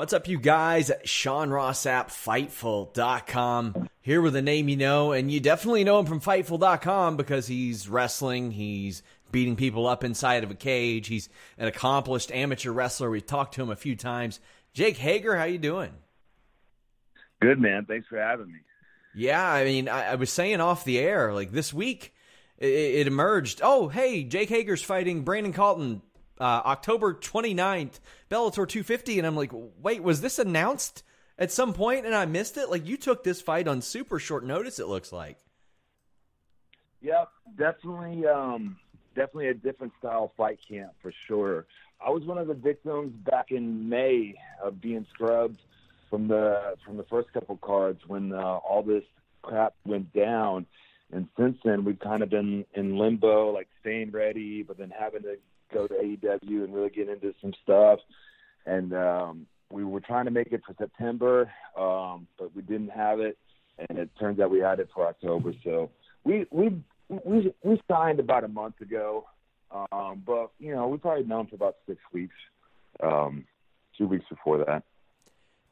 What's up, you guys? Sean Ross Sapp, Fightful.com. Here with a name you know, and you definitely know him from Fightful.com because he's wrestling, he's beating people up inside of a cage, he's an accomplished amateur wrestler. We've talked to him a few times. Jake Hager, how you doing? Good, man. Thanks for having me. Yeah, I mean, I, I was saying off the air, like this week, it, it emerged. Oh, hey, Jake Hager's fighting Brandon Calton uh, October 29th, Bellator 250. And I'm like, wait, was this announced at some point and I missed it? Like, you took this fight on super short notice, it looks like. Yep, definitely, um, definitely a different style fight camp for sure. I was one of the victims back in May of being scrubbed from the from the first couple cards when uh, all this crap went down. And since then, we've kind of been in limbo, like staying ready, but then having to go to AEW and really get into some stuff. And um, we were trying to make it for September, um, but we didn't have it, and it turns out we had it for October. So we we we we signed about a month ago, um, but you know we probably known for about six weeks, um, two weeks before that.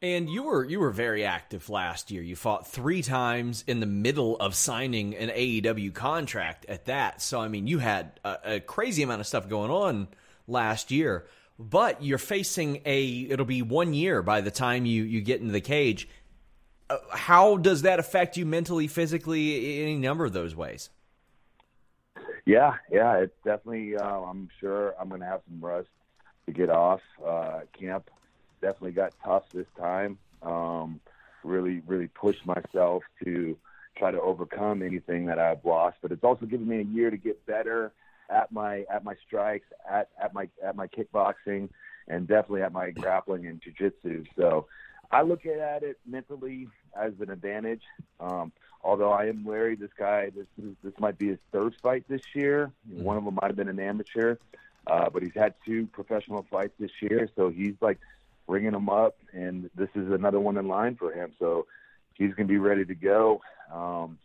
And you were you were very active last year. You fought three times in the middle of signing an AEW contract at that. So I mean, you had a, a, crazy amount of stuff going on last year. But you're facing a it'll be one year by the time you you get into the cage. Uh, how does that affect you mentally, physically, any number of those ways? Yeah, yeah, it's definitely. Uh, I'm sure I'm going to have some rust to get off uh, camp definitely got tough this time. Um, really, really pushed myself to try to overcome anything that I've lost. But it's also given me a year to get better at my at my strikes, at at my at my kickboxing, and definitely at my grappling and jujitsu. So I look at it mentally as an advantage. Um, although I am wary, this guy this this might be his third fight this year. One of them might have been an amateur. Uh, but he's had two professional fights this year, so he's like ringing him up, and this is another one in line for him. So he's going to be ready to go. Um,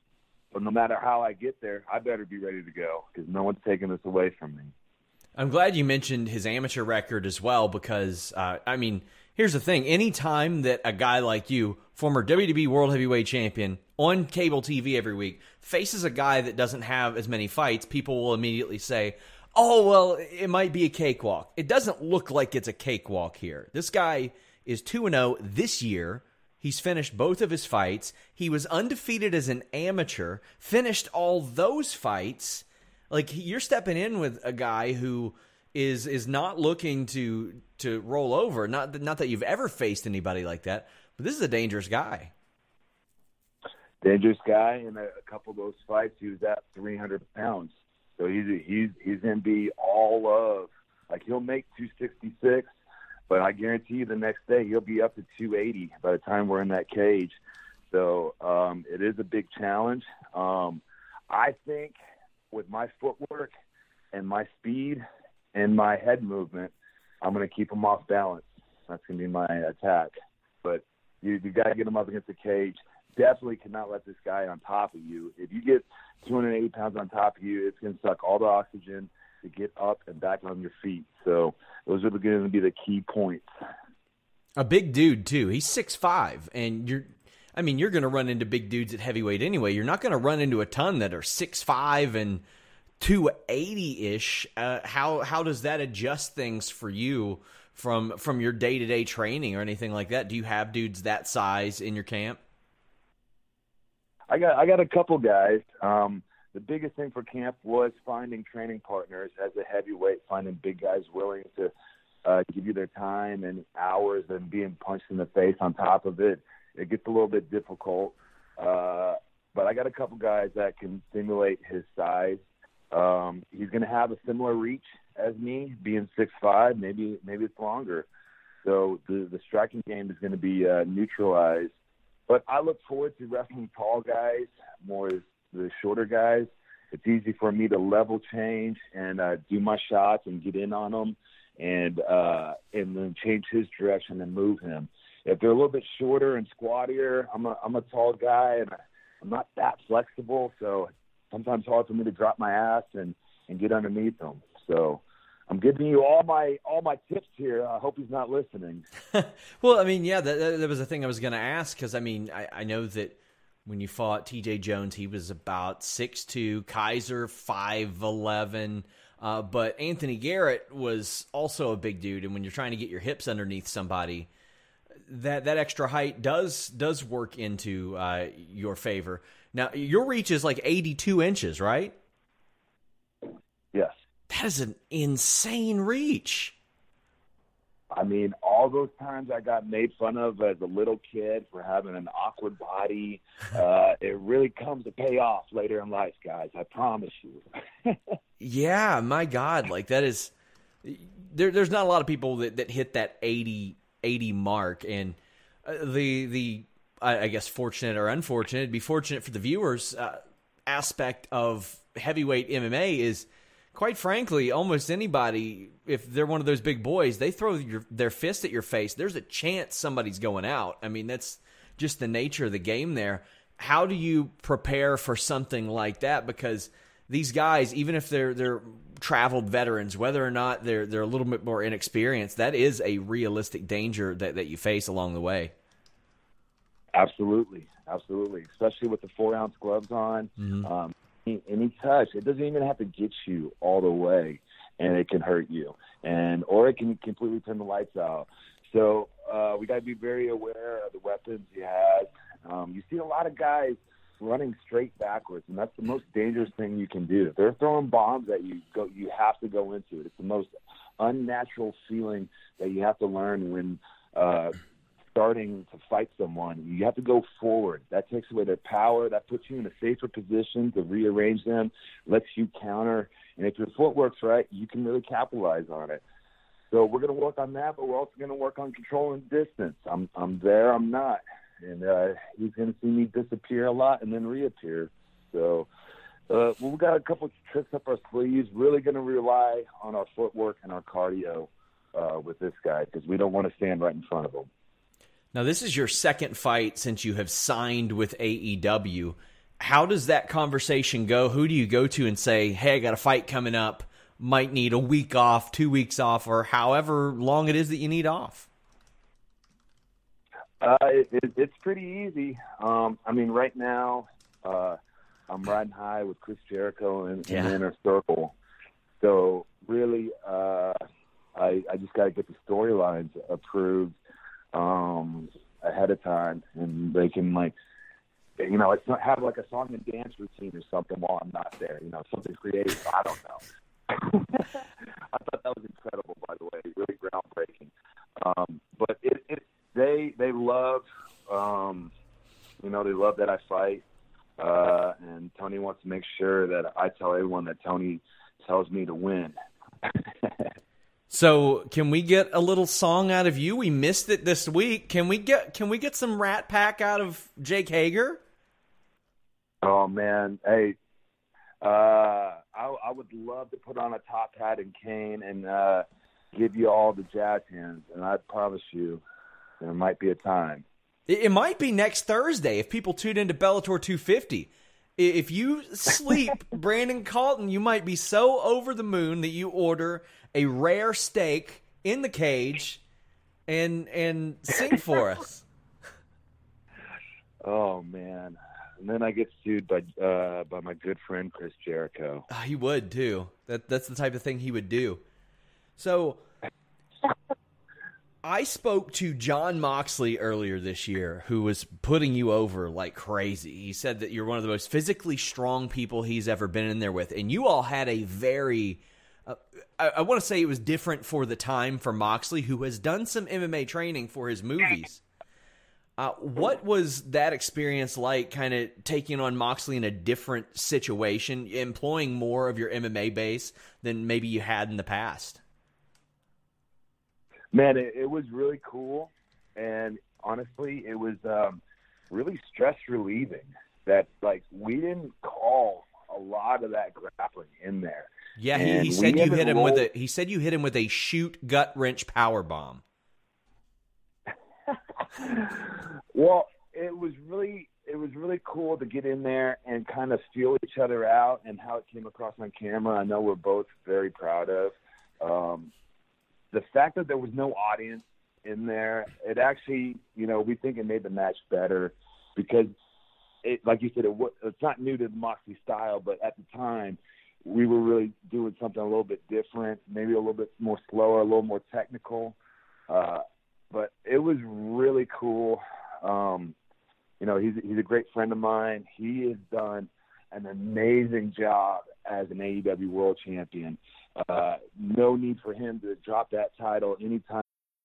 but no matter how I get there, I better be ready to go because no one's taking this away from me. I'm glad you mentioned his amateur record as well because, uh, I mean, here's the thing. Anytime that a guy like you, former WWE World Heavyweight Champion, on cable TV every week, faces a guy that doesn't have as many fights, people will immediately say, oh, well, it might be a cakewalk. It doesn't look like it's a cakewalk here. This guy is 2 0 this year. He's finished both of his fights. He was undefeated as an amateur, finished all those fights. Like you're stepping in with a guy who is is not looking to to roll over. Not not that you've ever faced anybody like that, but this is a dangerous guy. Dangerous guy. In a, a couple of those fights, he was at 300 pounds. So he's he's he's gonna be all of like he'll make 266, but I guarantee you the next day he'll be up to 280 by the time we're in that cage. So um, it is a big challenge. Um, I think with my footwork and my speed and my head movement, I'm going to keep him off balance. That's going to be my attack. But you, you got to get him up against the cage definitely cannot let this guy on top of you. If you get 280 pounds on top of you, it's going to suck all the oxygen to get up and back on your feet. So those are going to be the key points. A big dude too. He's six five, and you're. I mean, you're going to run into big dudes at heavyweight anyway. You're not going to run into a ton that are six five and 280 ish. Uh, how how does that adjust things for you from from your day to day training or anything like that? Do you have dudes that size in your camp? I got I got a couple guys. Um, the biggest thing for camp was finding training partners as a heavyweight, finding big guys willing to uh, give you their time and hours and being punched in the face on top of it. It gets a little bit difficult. Uh, but I got a couple guys that can simulate his size. Um, he's going to have a similar reach as me, being six five. Maybe maybe it's longer. So the the striking game is going to be uh, neutralized. But I look forward to wrestling tall guys more as the shorter guys. It's easy for me to level change and uh, do my shots and get in on them, and uh, and then change his direction and move him. If they're a little bit shorter and squattier, I'm a I'm a tall guy and I'm not that flexible, so sometimes hard for me to drop my ass and and get underneath them. So I'm giving you all my all my tips here. I hope he's not listening. well, I mean, yeah, that, that was the thing I was going to ask because I mean, I, I know that when you fought T.J. Jones, he was about six two, Kiser five eleven. Uh, but Anthony Garrett was also a big dude, and when you're trying to get your hips underneath somebody, that that extra height does does work into uh, your favor. Now, your reach is like 82 inches, right? That is an insane reach. I mean, all those times I got made fun of as a little kid for having an awkward body, uh, it really comes to pay off later in life, guys. I promise you. yeah, my God, like that is there. There's not a lot of people that, that hit that 80, 80 mark, and uh, the the I, I, guess fortunate or unfortunate, it'd be fortunate for the viewers. Uh, aspect of heavyweight MMA is quite frankly, almost anybody, if they're one of those big boys, they throw your, their fist at your face. There's a chance somebody's going out. I mean, that's just the nature of the game there. How do you prepare for something like that? Because these guys, even if they're they're traveled veterans, whether or not they're they're a little bit more inexperienced, that is a realistic danger that, that you face along the way. Absolutely, absolutely, especially with the four ounce gloves on. Mm-hmm. Um, any touch. It doesn't even have to get you all the way, and it can hurt you, and or it can completely turn the lights out. So uh, we got to be very aware of the weapons he has. Um, you see a lot of guys running straight backwards, and that's the most dangerous thing you can do. If they're throwing bombs at you, go. You have to go into it. It's the most unnatural feeling that you have to learn when uh, starting to fight someone, you have to go forward. That takes away their power. That puts you in a safer position to rearrange them, lets you counter. And if your footwork's right, you can really capitalize on it. So we're going to work on that, but we're also going to work on controlling distance. I'm I'm there, I'm not, and uh, he's going to see me disappear a lot and then reappear. So uh, we've got a couple of tricks up our sleeves. Really going to rely on our footwork and our cardio uh, with this guy because we don't want to stand right in front of him. Now, this is your second fight since you have signed with AEW. How does that conversation go? Who do you go to and say, hey, I got a fight coming up, might need a week off, two weeks off, or however long it is that you need off? Uh, it, it, it's pretty easy. Um, I mean, right now, uh, I'm riding high with Chris Jericho in, yeah. in the inner circle. So really, uh, I, I just got to get the storylines approved um, ahead of time, and they can like, you know, it's not have like a song and dance routine or something while I'm not there. You know, something creative. I don't know. I thought that was incredible, by the way, really groundbreaking. Um, but it, it, they, they love, um, you know, they love that I fight. Uh, and Tony wants to make sure that I tell everyone that Tony tells me to win. So can we get a little song out of you? We missed it this week. Can we get can we get some Rat Pack out of Jake Hager? Oh man, hey, uh, I, I would love to put on a top hat and cane and uh, give you all the jazz hands, and I promise you, there might be a time. It, it might be next Thursday if people tune into Bellator 250. If you sleep, Brandon Calton, you might be so over the moon that you order a rare steak in the cage and and sing for us. Oh man, and then I get sued by uh, by my good friend Chris Jericho. Uh, he would too. That that's the type of thing he would do. So I spoke to Jon Moxley earlier this year, who was putting you over like crazy. He said that you're one of the most physically strong people he's ever been in there with, and you all had a very uh, I, I want to say it was different for the time for Moxley, who has done some MMA training for his movies. Uh, what was that experience like, kind of taking on Moxley in a different situation, employing more of your MMA base than maybe you had in the past? Man, it, it was really cool, and honestly, it was um, really stress relieving. That like we didn't call a lot of that grappling in there. Yeah, he, he said you hit him rolled... with a. He said you hit him with a shoot gut wrench power bomb. well, it was really it was really cool to get in there and kind of feel each other out and how it came across on camera. I know we're both very proud of. Um, the fact that there was no audience in there, it actually, you know, we think it made the match better because it, like you said, it, it's not new to the Moxley style, but at the time, we were really doing something a little bit different, maybe a little bit more slower, a little more technical. Uh, but it was really cool. Um, you know, he's he's a great friend of mine. He has done an amazing job as an AEW World Champion. Uh, no need for him to drop that title anytime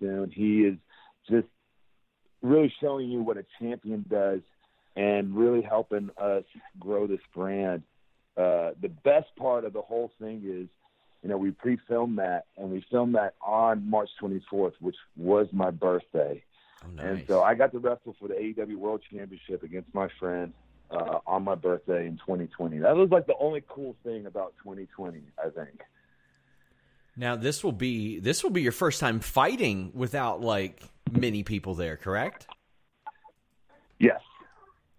soon. He is just really showing you what a champion does and really helping us grow this brand. Uh, the best part of the whole thing is, you know, we pre-filmed that and we filmed that on March 24th, which was my birthday. Oh, nice. And so I got to wrestle for the AEW World Championship against my friend uh, on my birthday in 2020. That was like the only cool thing about 2020, I think. Now this will be this will be your first time fighting without like many people there, correct? Yes.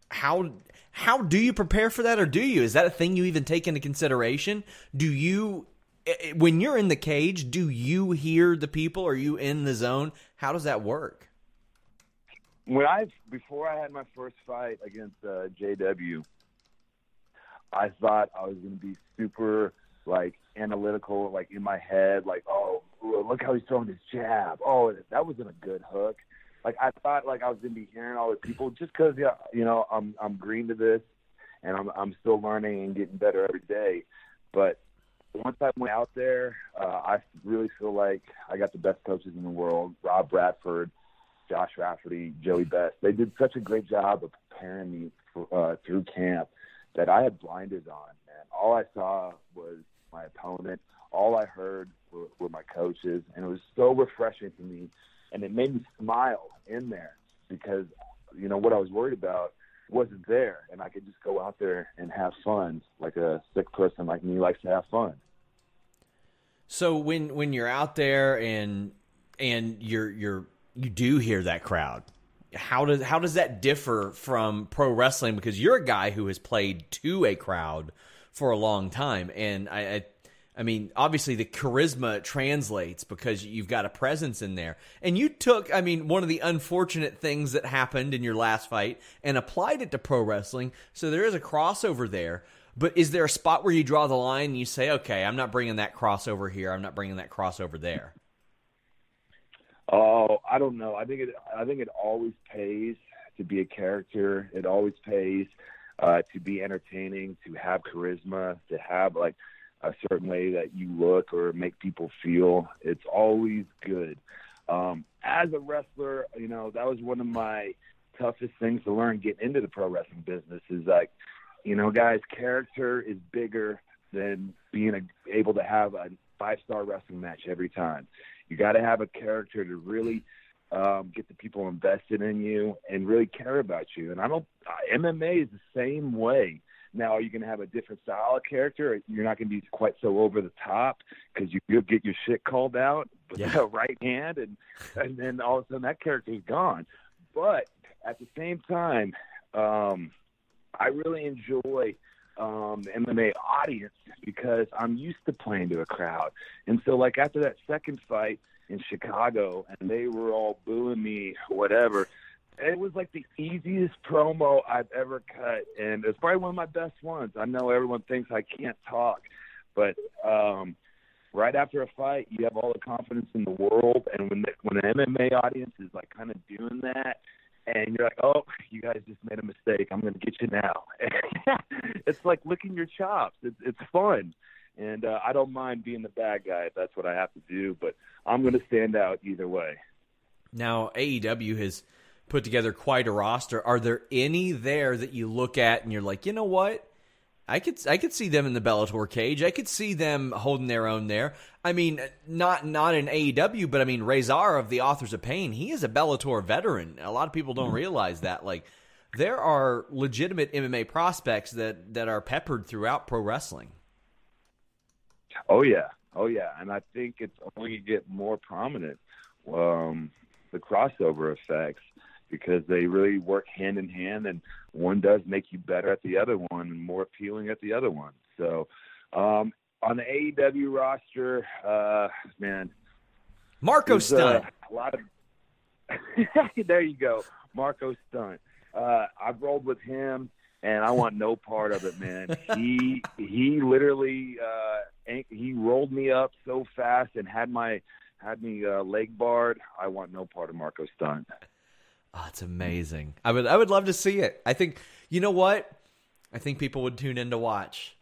How how do you prepare for that or do you? Is that a thing you even take into consideration? Do you when you're in the cage, do you hear the people? Are you in the zone? How does that work? When I before I had my first fight against uh, JW, I thought I was going to be super like analytical, like in my head, like, oh, look how he's throwing his jab. Oh, that wasn't a good hook. Like I thought, like I was gonna be hearing all the people just because, yeah, you know, I'm I'm green to this, and I'm I'm still learning and getting better every day. But once I went out there, uh, I really feel like I got the best coaches in the world: Rob Bradford, Josh Rafferty, Joey Best. They did such a great job of preparing me for, uh, through camp that I had blinders on, and all I saw was my opponent. All I heard were, were my coaches, and it was so refreshing to me, and it made me smile in there because you know what I was worried about wasn't there, and I could just go out there and have fun, like a sick person like me likes to have fun. So when when you're out there and and you're you're you do hear that crowd, how does how does that differ from pro wrestling? Because you're a guy who has played to a crowd for a long time, and I, I I mean, obviously the charisma translates because you've got a presence in there. And you took, I mean, one of the unfortunate things that happened in your last fight and applied it to pro wrestling. So there is a crossover there. But is there a spot where you draw the line and you say, okay, I'm not bringing that crossover here. I'm not bringing that crossover there? Oh, I don't know. I think it. I think it always pays to be a character. It always pays. Uh, to be entertaining, to have charisma, to have like a certain way that you look or make people feel. It's always good. Um, as a wrestler, you know, that was one of my toughest things to learn getting into the pro wrestling business is like, you know, guys, character is bigger than being a, able to have a five star wrestling match every time. You got to have a character to really um, get the people invested in you and really care about you. And I don't, uh, MMA is the same way. Now, are you going to have a different style of character? You're not going to be quite so over the top because you, you'll get your shit called out with yeah. the right hand, and and then all of a sudden that character's gone. But at the same time, um, I really enjoy um, the MMA audience because I'm used to playing to a crowd, and so like after that second fight in Chicago, and they were all booing me, whatever it was like the easiest promo I've ever cut, and it's probably one of my best ones. I know everyone thinks I can't talk, but um, right after a fight, you have all the confidence in the world, and when the, when an MMA audience is like kind of doing that, and you're like, oh, you guys just made a mistake. I'm going to get you now. it's like licking your chops. It's it's fun, and uh, I don't mind being the bad guy if that's what I have to do. But I'm going to stand out either way. Now AEW has put together quite a roster. Are there any there that you look at and you're like, you know what? I could I could see them in the Bellator cage. I could see them holding their own there. I mean, not not in AEW, but I mean Rezar of the Authors of Pain. He is a Bellator veteran. A lot of people don't realize that. Like, there are legitimate MMA prospects that that are peppered throughout pro wrestling. Oh yeah, oh yeah, and I think it's only get more prominent. Um, the crossover effects because they really work hand in hand, and one does make you better at the other one and more appealing at the other one. So, um, on the AEW roster, uh, man, Marko Stunt. Uh, a lot of there you go, Marko Stunt. Uh, I've rolled with him, and I want no part of it, man. he he literally uh, he rolled me up so fast and had my had me uh, leg barred. I want no part of Marko Stunt. Oh, it's amazing. I would I would love to see it. I think you know what? I think people would tune in to watch.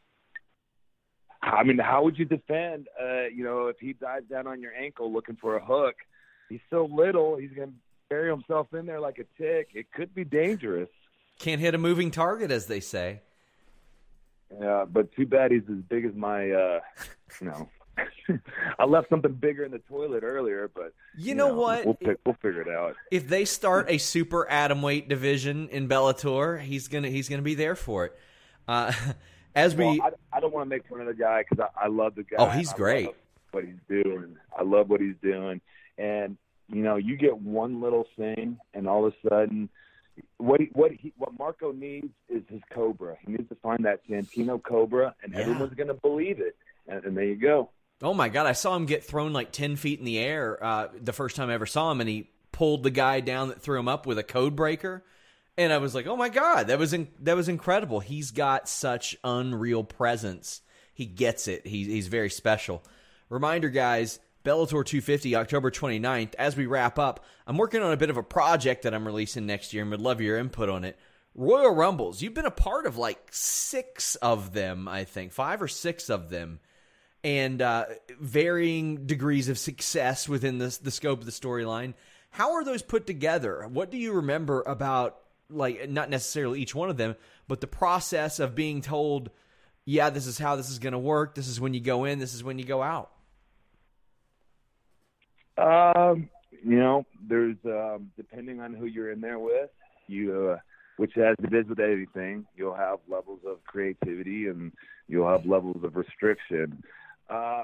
I mean, how would you defend? Uh, you know, if he dives down on your ankle looking for a hook, he's so little, he's going to bury himself in there like a tick. It could be dangerous. Can't hit a moving target, as they say. Yeah, but too bad he's as big as my, uh, you know, I left something bigger in the toilet earlier, but you, you know, know, what? We'll, pick, we'll figure it out. If they start a super atom weight division in Bellator, he's gonna he's gonna be there for it. Uh, as we, I, I, don't want to make fun of the guy because I, I, love the guy. Oh, he's great. what he's doing, I love what he's doing, and you know, you get one little thing, and all of a sudden. What he, what he, what Marko needs is his Cobra. He needs to find that Santino Cobra, and yeah. everyone's going to believe it. And, and there you go. Oh my god, I saw him get thrown like ten feet in the air uh, the first time I ever saw him, and he pulled the guy down that threw him up with a code breaker, and I was like, oh my god, that was in- that was incredible. He's got such unreal presence. He gets it. He's he's very special. Reminder, guys. Bellator 250, October 29th. As we wrap up, I'm working on a bit of a project that I'm releasing next year and would love your input on it. Royal Rumbles. You've been a part of like six of them, I think, five or six of them and uh, varying degrees of success within the, the scope of the storyline. How are those put together? What do you remember about, like, not necessarily each one of them, but the process of being told, yeah, this is how this is going to work. This is when you go in, this is when you go out? Um, you know, there's, um, depending on who you're in there with, you, uh, which it is with anything, you'll have levels of creativity and you'll have levels of restriction. Uh,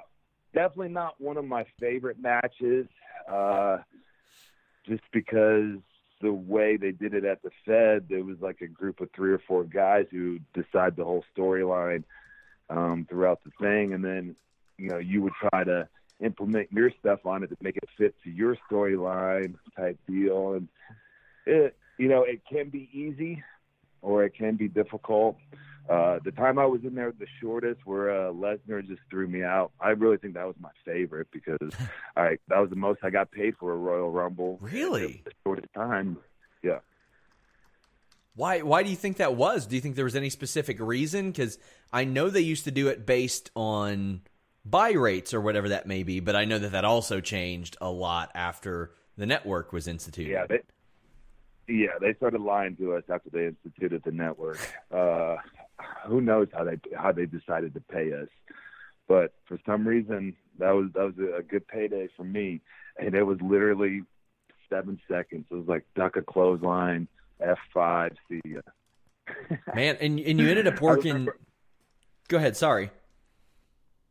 definitely not one of my favorite matches, uh, just because the way they did it at the Fed, there was like a group of three or four guys who decide the whole storyline um, throughout the thing, and then you know you would try to implement your stuff on it to make it fit to your storyline type deal, and it you know it can be easy or it can be difficult. Uh, the time I was in there the shortest, where uh, Lesnar just threw me out. I really think that was my favorite because, I that was the most I got paid for a Royal Rumble. Really, the shortest time. Yeah. Why why do you think that was? Do you think there was any specific reason? Because I know they used to do it based on buy rates or whatever that may be, but I know that that also changed a lot after the network was instituted. Yeah, they, yeah, they started lying to us after they instituted the network. Uh, who knows how they how they decided to pay us, but for some reason that was that was a good payday for me, and it was literally seven seconds. It was like duck a clothesline, F five, see ya. Man, and and you ended up working. Go ahead. Sorry.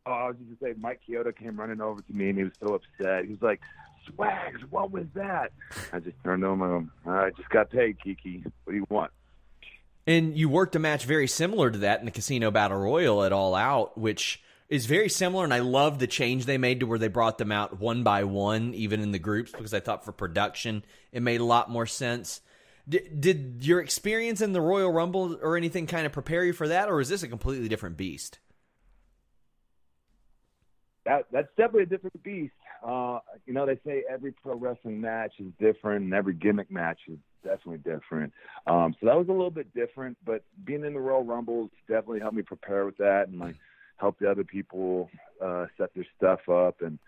Oh, I was just gonna say, Mike Chioda came running over to me, and he was so upset. He was like, "Swags, what was that?" I just turned to him and, "All right, just got paid, Kiki. What do you want?" And you worked a match very similar to that in the Casino Battle Royal at All Out, which is very similar. And I love the change they made to where they brought them out one by one, even in the groups, because I thought for production it made a lot more sense. Did your experience in the Royal Rumble or anything kind of prepare you for that, or is this a completely different beast? That that's definitely a different beast. Uh, you know, they say every pro wrestling match is different, and every gimmick match is definitely different. Um, so that was a little bit different, but being in the Royal Rumbles definitely helped me prepare with that, and like help the other people uh, set their stuff up and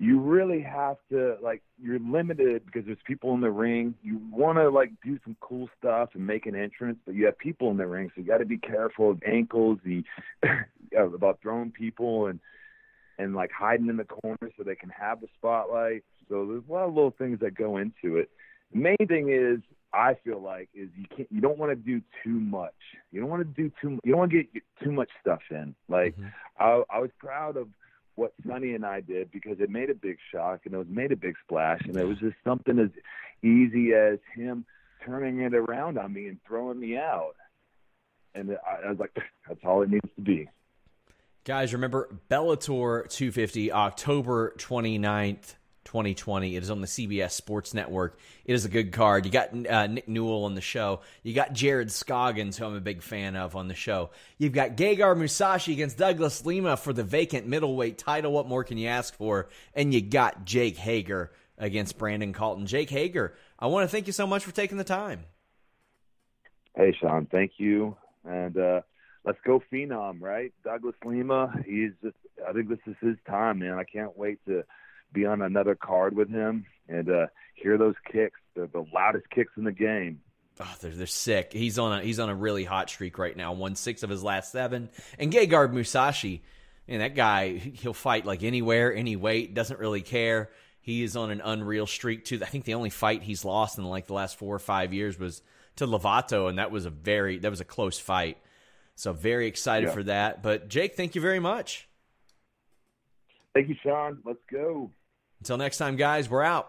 you really have to like you're limited because there's people in the ring. You want to like do some cool stuff and make an entrance, but you have people in the ring, so you got to be careful of ankles, the about throwing people and and like hiding in the corner so they can have the spotlight. So there's a lot of little things that go into it. The main thing is I feel like is you can't you don't want to do too much. You don't want to do too much, you don't want to get too much stuff in. Like mm-hmm. I I was proud of what Sonny and I did because it made a big shock and it was made a big splash and it was just something as easy as him turning it around on me and throwing me out. And I, I was like, that's all it needs to be. Guys, remember Bellator 250, October 29th. 2020. It is on the CBS Sports Network. It is a good card. You got uh, Nick Newell on the show. You got Jared Scoggins, who I'm a big fan of, on the show. You've got Gegard Mousasi against Douglas Lima for the vacant middleweight title. What more can you ask for? And you got Jake Hager against Brandon Calton. Jake Hager, I want to thank you so much for taking the time. Hey, Sean, thank you. And uh, let's go Phenom, right? Douglas Lima, he's just, I think this is his time, man. I can't wait to – be on another card with him and uh, hear those kicks. They're the loudest kicks in the game. Oh, they're, they're sick. He's on a he's on a really hot streak right now. Won six of his last seven. And Gegard Mousasi, man, that guy he'll fight like anywhere, any weight, doesn't really care. He is on an unreal streak too. I think the only fight he's lost in like the last four or five years was to Lovato, and that was a very that was a close fight. So very excited yeah. for that. But Jake, thank you very much. Thank you, Sean. Let's go. Until next time, guys, we're out.